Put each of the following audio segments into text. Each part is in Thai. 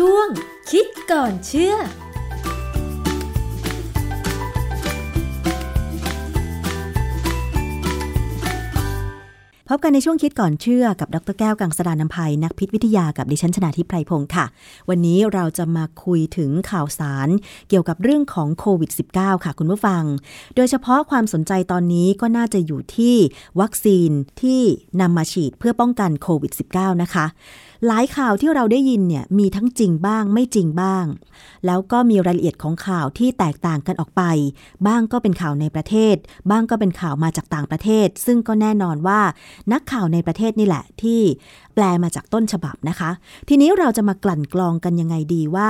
ช่วง คิดก่อนเชื่อพบกันในช่วงคิดก่อนเชื่อกับดรแก้วกังสดานนภัยนักพิษวิทยากับดิฉันชนาทิพไพรพงศ์ค่ะ วันนี้เราจะมาคุยถึงข่าวสารเกี่ยวกับเรื่องของโควิด -19 ค่ะคุณผู้ฟัง โดยเฉพาะความสนใจตอนนี้ก็น่าจะอยู่ที่วัคซีนที่นำมาฉีดเพื่อป้องกันโควิด -19 นะคะ หลายข่าวที่เราได้ยินเนี่ยมีทั้งจริงบ้างไม่จริงบ้าง แล้วก็มีรายละเอียดของข่าวที่แตกต่างกันออกไป บ้างก็เป็นข่าวในประเทศ บ้างก็เป็นข่าวมาจากต่างประเทศ ซึ่งก็แน่นอนว่านักข่าวในประเทศนี่แหละที่แปลมาจากต้นฉบับนะคะ ทีนี้เราจะมากลั่นกรองกันยังไงดีว่า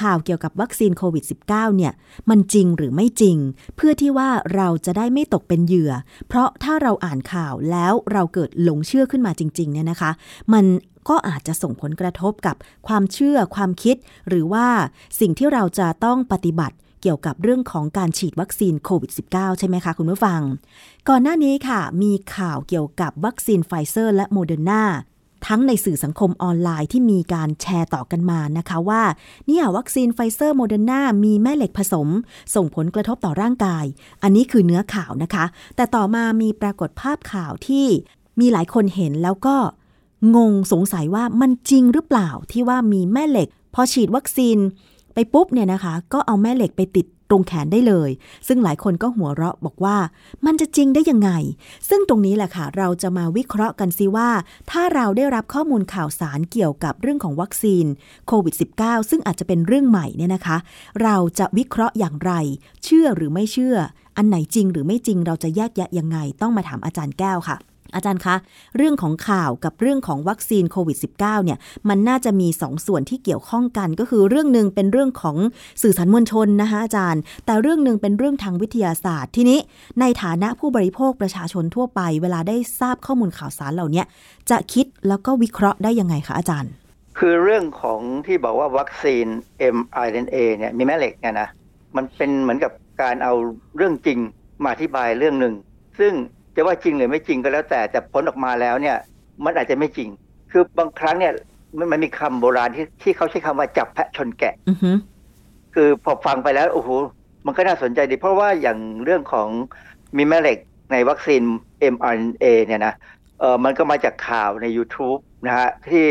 ข่าวเกี่ยวกับวัคซีนโควิด -19 เนี่ยมันจริงหรือไม่จริง เพื่อที่ว่าเราจะได้ไม่ตกเป็นเหยื่อ เพราะถ้าเราอ่านข่าวแล้วเราเกิดหลงเชื่อขึ้นมาจริงๆเนี่ยนะคะ มัน ก็อาจจะส่งผลกระทบกับความเชื่อความคิด หรือว่าสิ่งที่เราจะต้องปฏิบัติเกี่ยวกับเรื่องของการฉีดวัคซีนโควิด -19 ใช่ไหมคะคุณผู้ฟัง ก่อนหน้านี้ค่ะ มีข่าวเกี่ยวกับวัคซีนไฟเซอร์และโมเดอร์นาทั้งในสื่อสังคมออนไลน์ที่มีการแชร์ต่อกันมานะคะว่าเนี่ยวัคซีนไฟเซอร์โมเดอร์นามีแม่เหล็กผสม ส่งผลกระทบต่อร่างกาย อันนี้คือเนื้อข่าวนะคะ แต่ต่อมามีปรากฏภาพข่าวที่มีหลายคนเห็นแล้วก็ งงสงสัยว่ามันจริงหรือเปล่าที่ว่ามีแม่เหล็ก พอฉีดวัคซีนไปปุ๊บเนี่ยนะคะ ก็เอาแม่เหล็กไปติดตรงแขนได้เลย ซึ่งหลายคนก็หัวเราะบอกว่า มันจะจริงได้ยังไง ซึ่งตรงนี้แหละค่ะ เราจะมาวิเคราะห์กันซิว่า ถ้าเราได้รับข้อมูลข่าวสารเกี่ยวกับเรื่องของวัคซีนโควิด -19 ซึ่งอาจจะเป็นเรื่องใหม่เนี่ยนะคะ เราจะวิเคราะห์อย่างไร เชื่อหรือไม่เชื่อ อันไหนจริงหรือไม่จริงเราจะแยกแยะยังไง ต้องมาถามอาจารย์แก้วค่ะ อาจารย์คะ เรื่องของข่าวกับเรื่องของวัคซีนโควิด -19 เนี่ยมันน่าจะมี2สส่วนที่เกี่ยวข้องกัน ก็คือเรื่องหนึ่งเป็นเรื่องของสื่อสารมวลชนนะคะอาจารย์ แต่เรื่องหนึ่งเป็นเรื่องทางวิทยาศาสตร์ทีนี้ ในฐานะผู้บริโภคประชาชนทั่วไป เวลาได้ทราบข้อมูลข่าวสารเหล่านี้จะคิดแล้วก็วิเคราะห์ได้ยังไงคะอาจารย์ คือเรื่องของที่บอกว่าวัคซีน mRNA เนี่ยมีแม่เหล็กเนี่ยนะมันเป็นเหมือนกับการเอาเรื่องจริงมาอธิบายเรื่องหนึ่งซึ่ง จะว่าจริงหรือไม่จริงก็แล้วแต่แต่ผลออกมาแล้วเนี่ยมันอาจจะไม่จริง คือบางครั้งเนี่ยมันมันมีคำโบราณที่ที่เขาใช้คำว่าจับแพะชนแกะคือพอฟังไปแล้วโอ้โหมันก็น่าสนใจดี เพราะว่าอย่างเรื่องของมีแม่เหล็กในวัคซีน mRNA เนี่ยนะเออมันก็มาจากข่าวใน YouTube นะฮะที่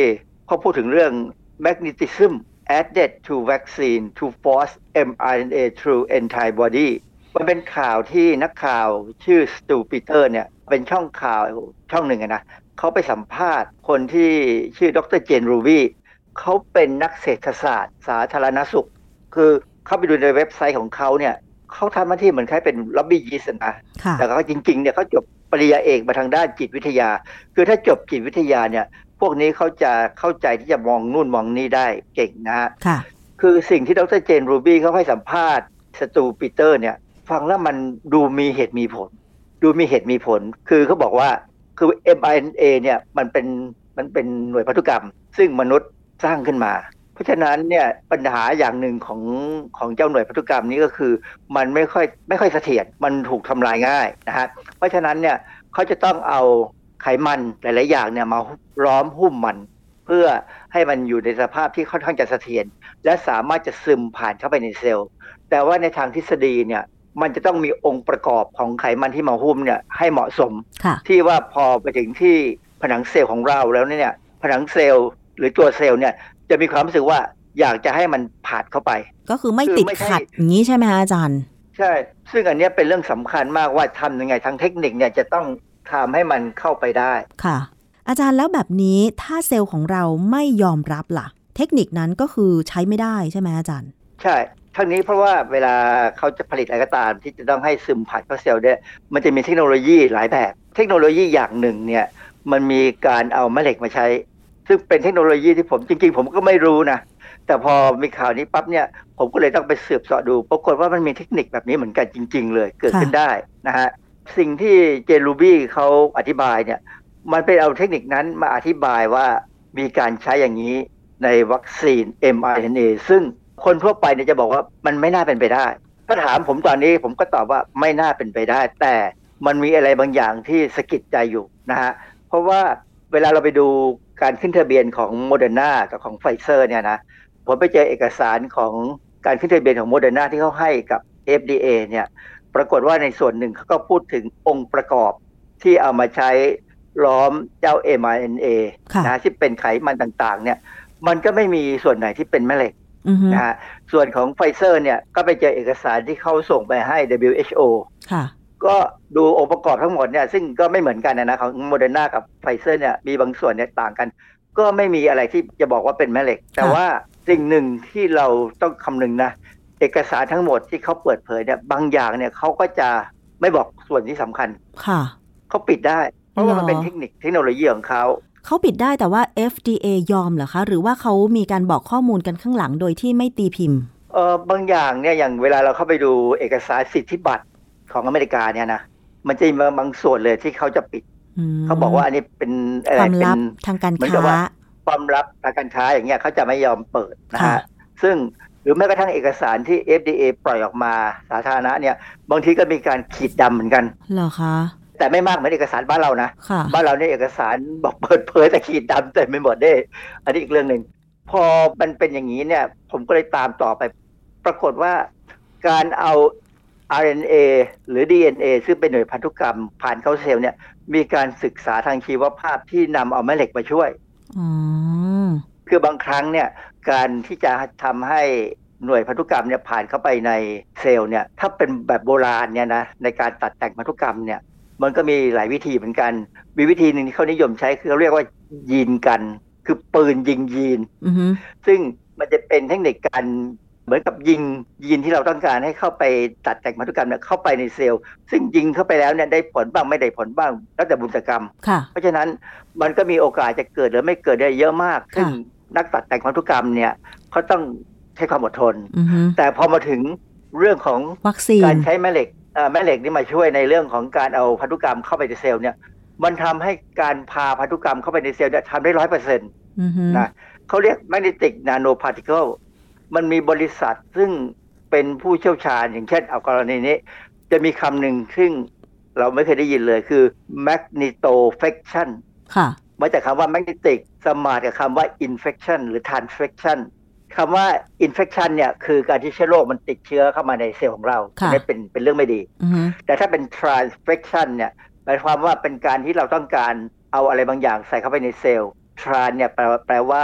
เขาพูดถึงเรื่อง magnetism added to vaccine to force mRNA through antibody มันเป็นข่าวที่นักข่าวชื่อสตูปีเตอร์เนี่ยเป็นช่องข่าวช่องหนึ่งนะเขาไปสัมภาษณ์คนที่ชื่อดรเจนรูวีเขาเป็นนักเศรษฐศาสตร์สาธารณสุข คือเขาไปดูในเว็บไซต์ของเขาเนี่ยเขาทำหน้าที่เหมือนคล้ายเป็นล็อบบี้ยิสนะแต่เขาจริงๆเนี่ยเขาจบปริญญาเอกมาทางด้านจิตวิทยา คือถ้าจบจิตวิทยาเนี่ย พวกนี้เขาจะเข้าใจที่จะมองนู่นมองนี่ได้เก่งนะฮะคือสิ่งที่ดรเจนรูบี้เขาให้สัมภาษณ์สตูปีเตอร์เนี่ย ฟังแล้วมันดูมีเหตุมีผล ดูมีเหตุมีผล คือเขาบอกว่าคือ mRNA เนี่ยมันเป็นมันเป็นหน่วยพันธุกรรม ซึ่งมนุษย์สร้างขึ้นมา เพราะฉะนั้นเนี่ยปัญหาอย่างหนึ่งของของเจ้าหน่วยพันธุกรรมนี้ก็คือ มันไม่ค่อยไม่ค่อยเสถียรมันถูกทำลายง่ายนะฮะเพราะฉะนั้นเนี่ยเขาจะต้องเอาไขมันหลาย ๆ อย่างเนี่ยมาล้อมหุ้มมัน เพื่อให้มันอยู่ในสภาพที่ค่อนข้างจะเสถียรและสามารถจะซึมผ่านเข้าไปในเซลล์ แต่ว่าในทางทฤษฎีเนี่ย มันจะต้องมีองค์ประกอบของไขมันที่มาหุ้มเนี่ยให้เหมาะสม ที่ว่าพอไปถึงที่ผนังเซลล์ของเราแล้วเนี่ยผนังเซลล์หรือตัวเซลล์เนี่ยจะมีความรู้สึกว่าอยากจะให้มันผ่านเข้าไป ก็คือไม่ติดขัดอย่างนี้ใช่ไหมคะอาจารย์ ใช่ ซึ่งอันนี้เป็นเรื่องสำคัญมากว่าทำยังไงทางเทคนิคเนี่ยจะต้องทำให้มันเข้าไปได้ค่ะ อาจารย์แล้วแบบนี้ถ้าเซลล์ของเราไม่ยอมรับล่ะ เทคนิคนั้นก็คือใช้ไม่ได้ใช่ไหมอาจารย์ ใช่ ทั้งนี้เพราะว่าเวลาเขาจะผลิตอะไรก็ตามที่จะต้องให้ซึมผ่านเข้าเซลล์เนี่ยมันจะมีเทคโนโลยีหลายแบบ เทคโนโลยีอย่างหนึ่งเนี่ยมันมีการเอาแม่เหล็กมาใช้ ซึ่งเป็นเทคโนโลยีที่ผมจริง ๆ ผมก็ไม่รู้นะ แต่พอมีข่าวนี้ปั๊บเนี่ยผมก็เลยต้องไปสืบสอดูปรากฏว่ามันมีเทคนิคแบบนี้เหมือนกันจริง ๆ เลยเกิดขึ้นได้นะฮะสิ่งที่เจนรูบี้เขาอธิบายเนี่ยมันเป็นเอาเทคนิคนั้นมาอธิบายว่ามีการใช้อย่างนี้ในวัคซีน mRNA ซึ่ง คนทั่วไปเนี่ยจะบอกว่ามันไม่น่าเป็นไปได้ ถ้าถามผมตอนนี้ผมก็ตอบว่าไม่น่าเป็นไปได้ แต่มันมีอะไรบางอย่างที่สะกิดใจอยู่นะฮะเพราะว่าเวลาเราไปดูการขึ้นทะเบียนของโมเดอร์นากับของไฟเซอร์เนี่ยนะผมไปเจอเอกสารของการขึ้นทะเบียนของโมเดอร์นาที่เขาให้กับ FDA เนี่ยปรากฏว่าในส่วนหนึ่งเขาก็พูดถึงองค์ประกอบที่เอามาใช้ล้อมเจ้า mRNA ค่ะนะที่เป็นไขมันต่างๆเนี่ยมันก็ไม่มีส่วนไหนที่เป็นแม่เหล็กอือฮึ นะฮะส่วนของไฟเซอร์เนี่ยก็ไปเจอเอกสารที่เขาส่งไปให้ WHO ค่ะก็ดูองค์ประกอบทั้งหมดเนี่ยซึ่งก็ไม่เหมือนกันนะนะของโมเดอร์นากับไฟเซอร์เนี่ยมีบางส่วนเนี่ยต่างกัน ก็ไม่มีอะไรที่จะบอกว่าเป็นแม่เหล็ก แต่ว่าสิ่งหนึ่งที่เราต้องคำนึงนะ เอกสารทั้งหมดที่เขาเปิดเผยเนี่ยบางอย่างเนี่ยเขาก็จะไม่บอกส่วนที่สำคัญ ค่ะเขาปิดได้ เพราะว่ามันเหรอเป็นเทคนิคเทคโนโลยีของเขา เขาปิดได้แต่ว่า FDA ยอมเหรอคะ หรือว่าเขามีการบอกข้อมูลกันข้างหลังโดยที่ไม่ตีพิมพ์เออบางอย่างเนี่ยอย่างเวลาเราเข้าไปดูเอกสารสิทธิบัตรของอเมริกาเนี่ยนะมันจะมีบางส่วนเลยที่เขาจะปิดอืมเขาบอกว่าอันนี้เป็นอะคไรวามเป็ลับนทางการเหมือนค้ากับว่าความลับทางการค้าอย่างเงี้ยเขาจะไม่ยอมเปิดนะค่ะฮะซึ่งหรือแม้กระทั่งเอกสารที่ FDA ปล่อยออกมาสาธารณะเนี่ย บางทีก็มีการขีดดำเหมือนกันเหรอคะ แต่ไม่มากเหมือนเอกสารบ้านเรานะค่ะบ้านเราเนี่ยเอกสารบอกเปิดเผยแต่ขีดดำแต่ไม่หมดเด้ อันนี้อีกเรื่องหนึ่ง พอมันเป็นอย่างนี้เนี่ย ผมก็เลยตามต่อไป ปรากฏว่าการเอา RNA หรือ DNA ซึ่งเป็นหน่วยพันธุกรรมผ่านเข้าเซลล์เนี่ย มีการศึกษาทางชีวภาพที่นำเอาแม่เหล็กมาช่วยอ๋อคือบางครั้งเนี่ย การที่จะทำให้หน่วยพันธุกรรมเนี่ยผ่านเข้าไปในเซลล์เนี่ยถ้าเป็นแบบโบราณเนี่ยนะในการตัดแต่งพันธุกรรมเนี่ย มันก็มีหลายวิธีเหมือนกัน มีวิธีหนึ่งที่เขานิยมใช้คือเขาเรียกว่ายีนกัน คือปืนยิงยีนอือฮึซึ่งมันจะเป็นเทคนิคการเหมือนกับยิงยีนที่เราต้องการให้เข้าไปตัดแต่งพันธุกรรมเนี่ยเข้าไปในเซลล์ ซึ่งยิงเข้าไปแล้วเนี่ยได้ผลบ้างไม่ได้ผลบ้าง แล้วแต่บุญกรรมค่ะเพราะฉะนั้นมันก็มีโอกาสจะเกิดหรือไม่เกิดได้เยอะมากค่ะซึ่งนักตัดแต่งพันธุกรรมเนี่ยเขาต้องใช้ความอดทนอือฮึแต่พอมาถึงเรื่องของวัคซีนการใช้แม่เหล็กเอ่อ แม่เหล็กนี่มาช่วยในเรื่องของการเอาพันธุกรรมเข้าไปในเซลล์เนี่ย มันทำให้การพาพันธุกรรมเข้าไปในเซลล์เนี่ยทำได้ร้อยเปอร์เซ็นต์อือฮึนะเขาเรียก magnetic nanoparticle มันมีบริษัทซึ่งเป็นผู้เชี่ยวชาญอย่างเช่นเอากรณีนี้ จะมีคำหนึ่งซึ่งเราไม่เคยได้ยินเลยคือ magnetofection ค่ะมาจากคำว่า magnetic สมานกับคำว่า infection หรือ transfection คำว่า infection เนี่ยคือการที่เชื้อโรคมันติดเชื้อเข้ามาในเซลล์ของเราค่ะอันนี้เป็นเป็นเรื่องไม่ดีอือฮึแต่ถ้าเป็น transfection เนี่ยหมายความว่าเป็นการที่เราต้องการเอาอะไรบางอย่างใส่เข้าไปในเซลล์ trans เนี่ยแปลแปลว่า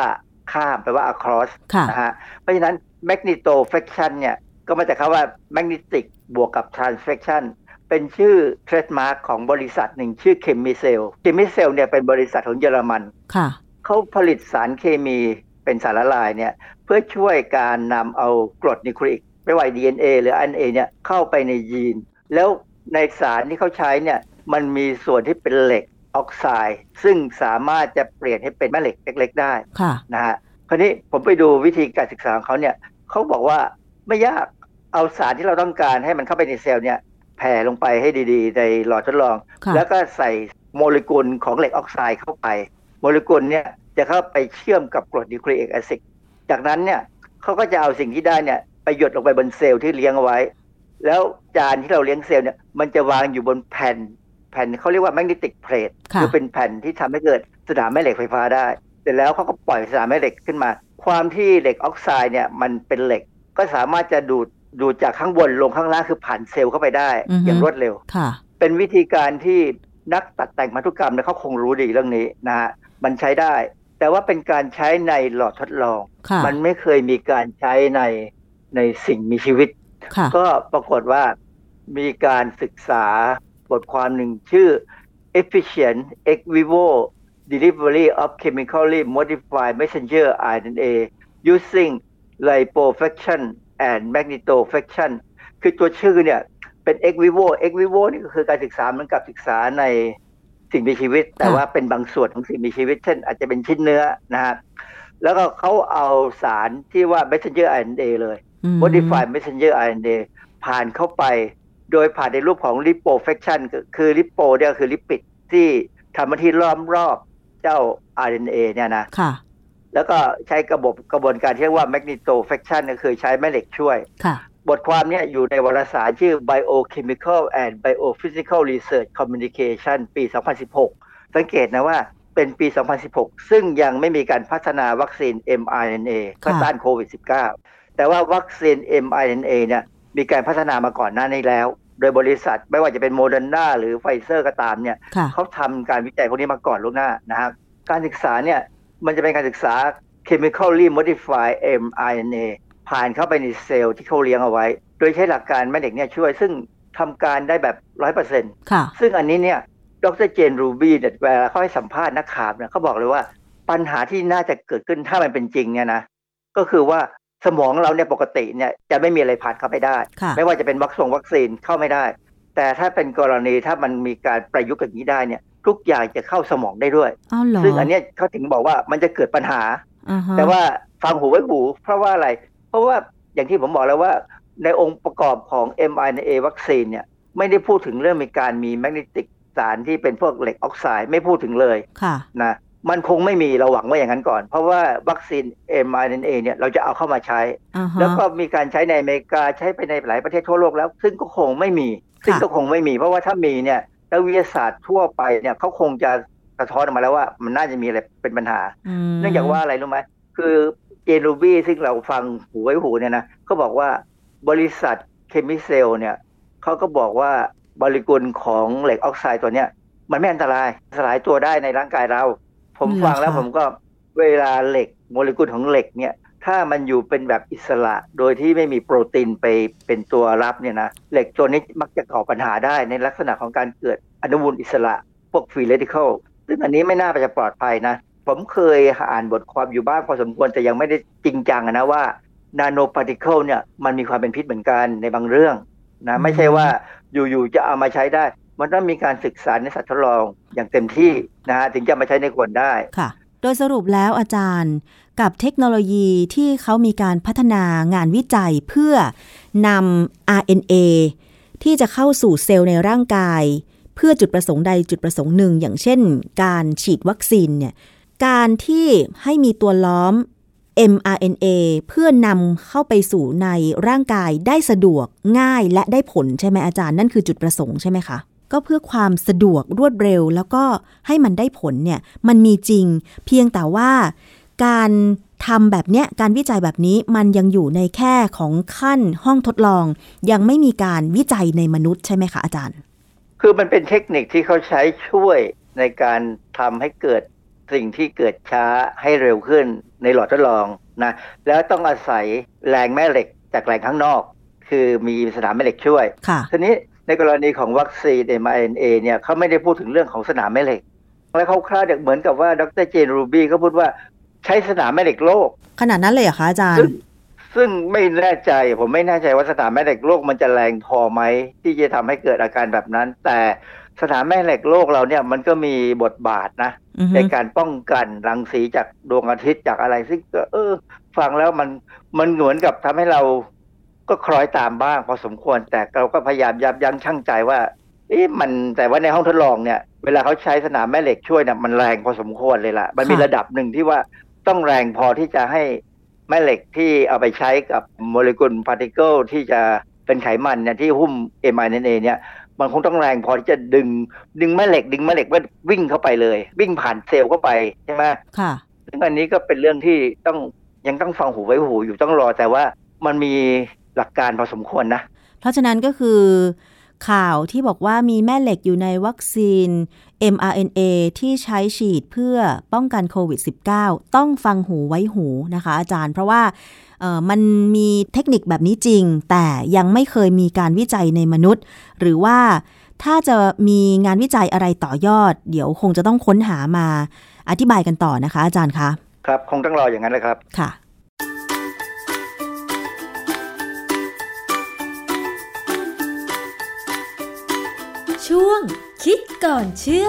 ข้ามแปลว่า across ค่ะนะฮะเพราะฉะนั้น magnetofection เนี่ยก็มาจากคำว่า magnetic บวกกับ transfection เป็นชื่อ trademark ของบริษัทหนึ่งชื่อ Chemicell Chemicell เนี่ยเป็นบริษัทของเยอรมัน ค่ะ เขาผลิตสารเคมี เป็นสารละลายเนี่ยเพื่อช่วยการนำเอากรดนิวคลีอิกไม่ว่า DNA หรือ RNA เนี่ยเข้าไปในยีน แล้วในสารที่เขาใช้เนี่ยมันมีส่วนที่เป็นเหล็กออกไซด์ ซึ่งสามารถจะเปลี่ยนให้เป็นแม่เหล็กเล็ก ๆ ได้ค่ะนะฮะคราวนี้ผมไปดูวิธีการศึกษาของเขาเนี่ยเขาบอกว่าไม่ยากเอาสารที่เราต้องการให้มันเข้าไปในเซลล์เนี่ยแผ่ลงไปให้ดีๆ ในหลอดทดลองค่ะแล้วก็ใส่โมเลกุลของเหล็กออกไซด์เข้าไป โมเลกุลเนี่ย จะเข้าไปเชื่อมกับกรด nucleic acid จากนั้นเนี่ยเขาก็จะเอาสิ่งที่ได้เนี่ยไปหยดลงไปบนเซลล์ที่เลี้ยงเอาไว้ แล้วจานที่เราเลี้ยงเซลล์เนี่ยมันจะวางอยู่บนแผ่นแผ่นเขาเรียกว่า magnetic plate ค่ะคือเป็นแผ่นที่ทำให้เกิดสนามแม่เหล็กไฟฟ้าได้ เสร็จแล้วเขาก็ปล่อยสนามแม่เหล็กขึ้นมา ความที่เหล็กออกไซด์เนี่ยมันเป็นเหล็ก ก็สามารถจะดูดดูดจากข้างบนลงข้างล่างคือผ่านเซลล์เข้าไปได้อือฮึอย่างรวดเร็วค่ะเป็นวิธีการที่นักตัดแต่งพันธุกรรมเนี่ยเขาคงรู้ดีเรื่องนี้นะฮะมันใช้ได้ แต่ว่าเป็นการใช้ในหลอดทดลองค่ะมันไม่เคยมีการใช้ในในสิ่งมีชีวิตค่ะก็ปรากฏว่ามีการศึกษาบทความหนึ่งชื่อ efficient ex vivo delivery of chemically modified messenger RNA using liposuction and magnetofection คือตัวชื่อเนี่ยเป็น ex vivo ex vivo นี่ก็คือการศึกษาเหมือนกับศึกษาใน สิ่งมีชีวิต แต่ว่าเป็นบางส่วนของสิ่งมีชีวิต เช่นอาจจะเป็นชิ้นเนื้อนะฮะแล้วก็เขาเอาสารที่ว่า messenger RNA เลยอืม modified messenger RNA ผ่านเข้าไป โดยผ่านในรูปของ liposuction ก็คือ lipo เนี่ยก็คือลิปิดที่ทำหน้าที่ล้อมรอบเจ้า RNA เนี่ยนะค่ะแล้วก็ใช้กระบบกระบวนการที่เรียกว่า magnetofection ก็คือใช้แม่เหล็กช่วยค่ะ บทความเนี้อยู่ในวารสารชื่อ Biochemical and Biophysical Research Communication ปี 2016 สังเกตนะว่าเป็นปี 2016 ซึ่งยังไม่มีการพัฒนาวัคซีน mRNA เพื่อต้านโควิด -19 แต่ว่าวัคซีน mRNA เนี่ยมีการพัฒนามาก่อนหน้านี้แล้ว โดยบริษัทไม่ว่าจะเป็นโมเดอร์นาหรือไฟเซอร์ก็ตามเนี่ยค่ะเขาทำการวิจัยพวกนี้มาก่อนล่วงหน้านะครับการศึกษาเนี่ยมันจะเป็นการศึกษา chemically modified mRNA ผ่านเข้าไปในเซลล์ที่เขาเลี้ยงเอาไว้ โดยใช้หลักการแม่เหล็กเนี่ยช่วยซึ่งทำการได้แบบร้อยเปอร์เซ็นต์ค่ะซึ่งอันนี้เนี่ยดรเจนรูบี้เนี่ยเวลาเขาให้สัมภาษณ์นักข่าวเนี่ยเขาบอกเลยว่าปัญหาที่น่าจะเกิดขึ้นถ้ามันเป็นจริงเนี่ยนะก็คือว่าสมองเราเนี่ยปกติเนี่ยจะไม่มีอะไรผ่านเข้าไปได้ค่ะไม่ว่าจะเป็นวัคซีนวัคซีนเข้าไม่ได้ แต่ถ้าเป็นกรณีถ้ามันมีการประยุกต์อย่างนี้ได้เนี่ย ทุกอย่างจะเข้าสมองได้ด้วยอ้าวเหรอซึ่งอันเนี้ยเขาถึงบอกว่ามันจะเกิดปัญหาอ่าฮะแต่ว่าฟังหูไว้หู เพราะว่าอะไร เพราะว่าอย่างที่ผมบอกแล้วว่า ในองค์ประกอบของ mRNA วัคซีนเนี่ยไม่ได้พูดถึงเรื่องมีการมีแมกนีติกสารที่เป็นพวกเหล็กออกไซด์ไม่พูดถึงเลยค่ะนะมันคงไม่มีเราหวังว่าอย่างนั้นก่อน เพราะว่าวัคซีน mRNA เนี่ยเราจะเอาเข้ามาใช้อ่าฮะแล้วก็มีการใช้ในอเมริกาใช้ไปในหลายประเทศทั่วโลกแล้ว ซึ่งก็คงไม่มี ซึ่งก็คงไม่มี เพราะว่าถ้ามีเนี่ยนักวิทยาศาสตร์ทั่วไปเนี่ยเขาคงจะสะท้อนออกมาแล้วว่ามันน่าจะมีอะไรเป็นปัญหามเนื่องจากว่าอะไรรู้ไหมคือ เจนรูบี้ซึ่งเราฟังหูไว้หูเนี่ยนะเขาบอกว่าบริษัทChemicell เนี่ยเขาก็บอกว่าโมเลกุลของเหล็กออกไซด์ตัวเนี้ย มันไม่อันตรายสลายตัวได้ในร่างกายเรา ผมฟังแล้วผมก็เวลาเหล็กโมเลกุลของเหล็กเนี่ย ถ้ามันอยู่เป็นแบบอิสระโดยที่ไม่มีโปรตีนไปเป็นตัวรับเนี่ยนะเหล็กตัวนี้มักจะก่อปัญหาได้ในลักษณะของการเกิดอนุมูลอิสระพวก free radical ซึ่งอันนี้ไม่น่าจะปลอดภัยนะ ผมเคยอ่านบทความอยู่บ้างพอสมควรแต่ยังไม่ได้จริงจังอะนะว่า nanoparticle เนี่ยมันมีความเป็นพิษเหมือนกันในบางเรื่องนะไม่ใช่ว่าอยู่ๆจะเอามาใช้ได้ มันต้องมีการศึกษาในสัตว์ทดลองอย่างเต็มที่นะฮะถึงจะมาใช้ในคนได้ค่ะ โดยสรุปแล้วอาจารย์กับเทคโนโลยีที่เขามีการพัฒนางานวิจัยเพื่อนำ RNA ที่จะเข้าสู่เซลล์ในร่างกาย เพื่อจุดประสงค์ใดจุดประสงค์หนึ่ง อย่างเช่น การฉีดวัคซีนเนี่ย การที่ให้มีตัวล้อม mRNA เพื่อนำเข้าไปสู่ในร่างกายได้สะดวกง่ายและได้ผลใช่ไหมอาจารย์นั่นคือจุดประสงค์ใช่ไหมคะก็เพื่อความสะดวกรวดเร็ว แล้วก็ให้มันได้ผลเนี่ยมันมีจริง เพียงแต่ว่าการทำแบบเนี้ยการวิจัยแบบนี้มันยังอยู่ในแค่ของขั้นห้องทดลอง ยังไม่มีการวิจัยในมนุษย์ใช่ไหมคะอาจารย์ คือมันเป็นเทคนิคที่เขาใช้ช่วยในการทำให้เกิด สิ่งที่เกิดช้าให้เร็วขึ้นในหลอดทดลองนะแล้วต้องอาศัยแรงแม่เหล็กจากแรงข้างนอก คือมีสนามแม่เหล็กช่วยค่ะทีนี้ในกรณีของวัคซีน mRNA เนี่ยเขาไม่ได้พูดถึงเรื่องของสนามแม่เหล็ก แล้วเขาคลาดเหมือนกับว่าดรเจนรูบี้เขาพูดว่าใช้สนามแม่เหล็กโลก ขนาดนั้นเลยเหรอคะอาจารซึ่ย์งซึ่งไม่แน่ใจผมไม่แน่ใจว่าสนามแม่เหล็กโลกมันจะแรงพอไหมที่จะทำให้เกิดอาการแบบนั้น แต่ สนามแม่เหล็กโลกเราเนี่ยมันก็มีบทบาทนะอือฮึในการป้องกันรังสีจากดวงอาทิตย์จากอะไรซึ่งก็เออ ฟังแล้วมันมันเหมือนกับทำให้เราก็คล้อยตามบ้างพอสมควรแต่เราก็พยายามยับยั้งชั่งใจว่าเอ๊ะมันแต่ว่าในห้องทดลองเนี่ย เวลาเขาใช้สนามแม่เหล็กช่วยเนี่ยมันแรงพอสมควรเลยล่ะ มันมีค่ะระดับหนึ่งที่ว่าต้องแรงพอที่จะให้แม่เหล็กที่เอาไปใช้กับโมเลกุลพาร์ติเคิลที่จะเป็นไขมันเนี่ยที่หุ้ม mRNA เนี่ย มันคงต้องแรงพอที่จะดึง ดึงแม่เหล็ก ดึงแม่เหล็กว่าวิ่งเข้าไปเลย วิ่งผ่านเซลล์เข้าไปใช่ไหมค่ะซึ่งอันนี้ก็เป็นเรื่องที่ต้องยังต้องฟังหูไว้หูอยู่ต้องรอแต่ว่ามันมีหลักการพอสมควรนะ เพราะฉะนั้นก็คือ ข่าวที่บอกว่ามีแม่เหล็กอยู่ในวัคซีน mRNA ที่ใช้ฉีดเพื่อป้องกันโควิด -19 ต้องฟังหูไว้หูนะคะอาจารย์ เพราะว่าเอ่อ มันมีเทคนิคแบบนี้จริง แต่ยังไม่เคยมีการวิจัยในมนุษย์ หรือว่าถ้าจะมีงานวิจัยอะไรต่อยอด เดี๋ยวคงจะต้องค้นหามาอธิบายกันต่อนะคะ อาจารย์คะ ครับคงต้องรออย่างนั้นแหละครับค่ะ ช่วงคิดก่อนเชื่อ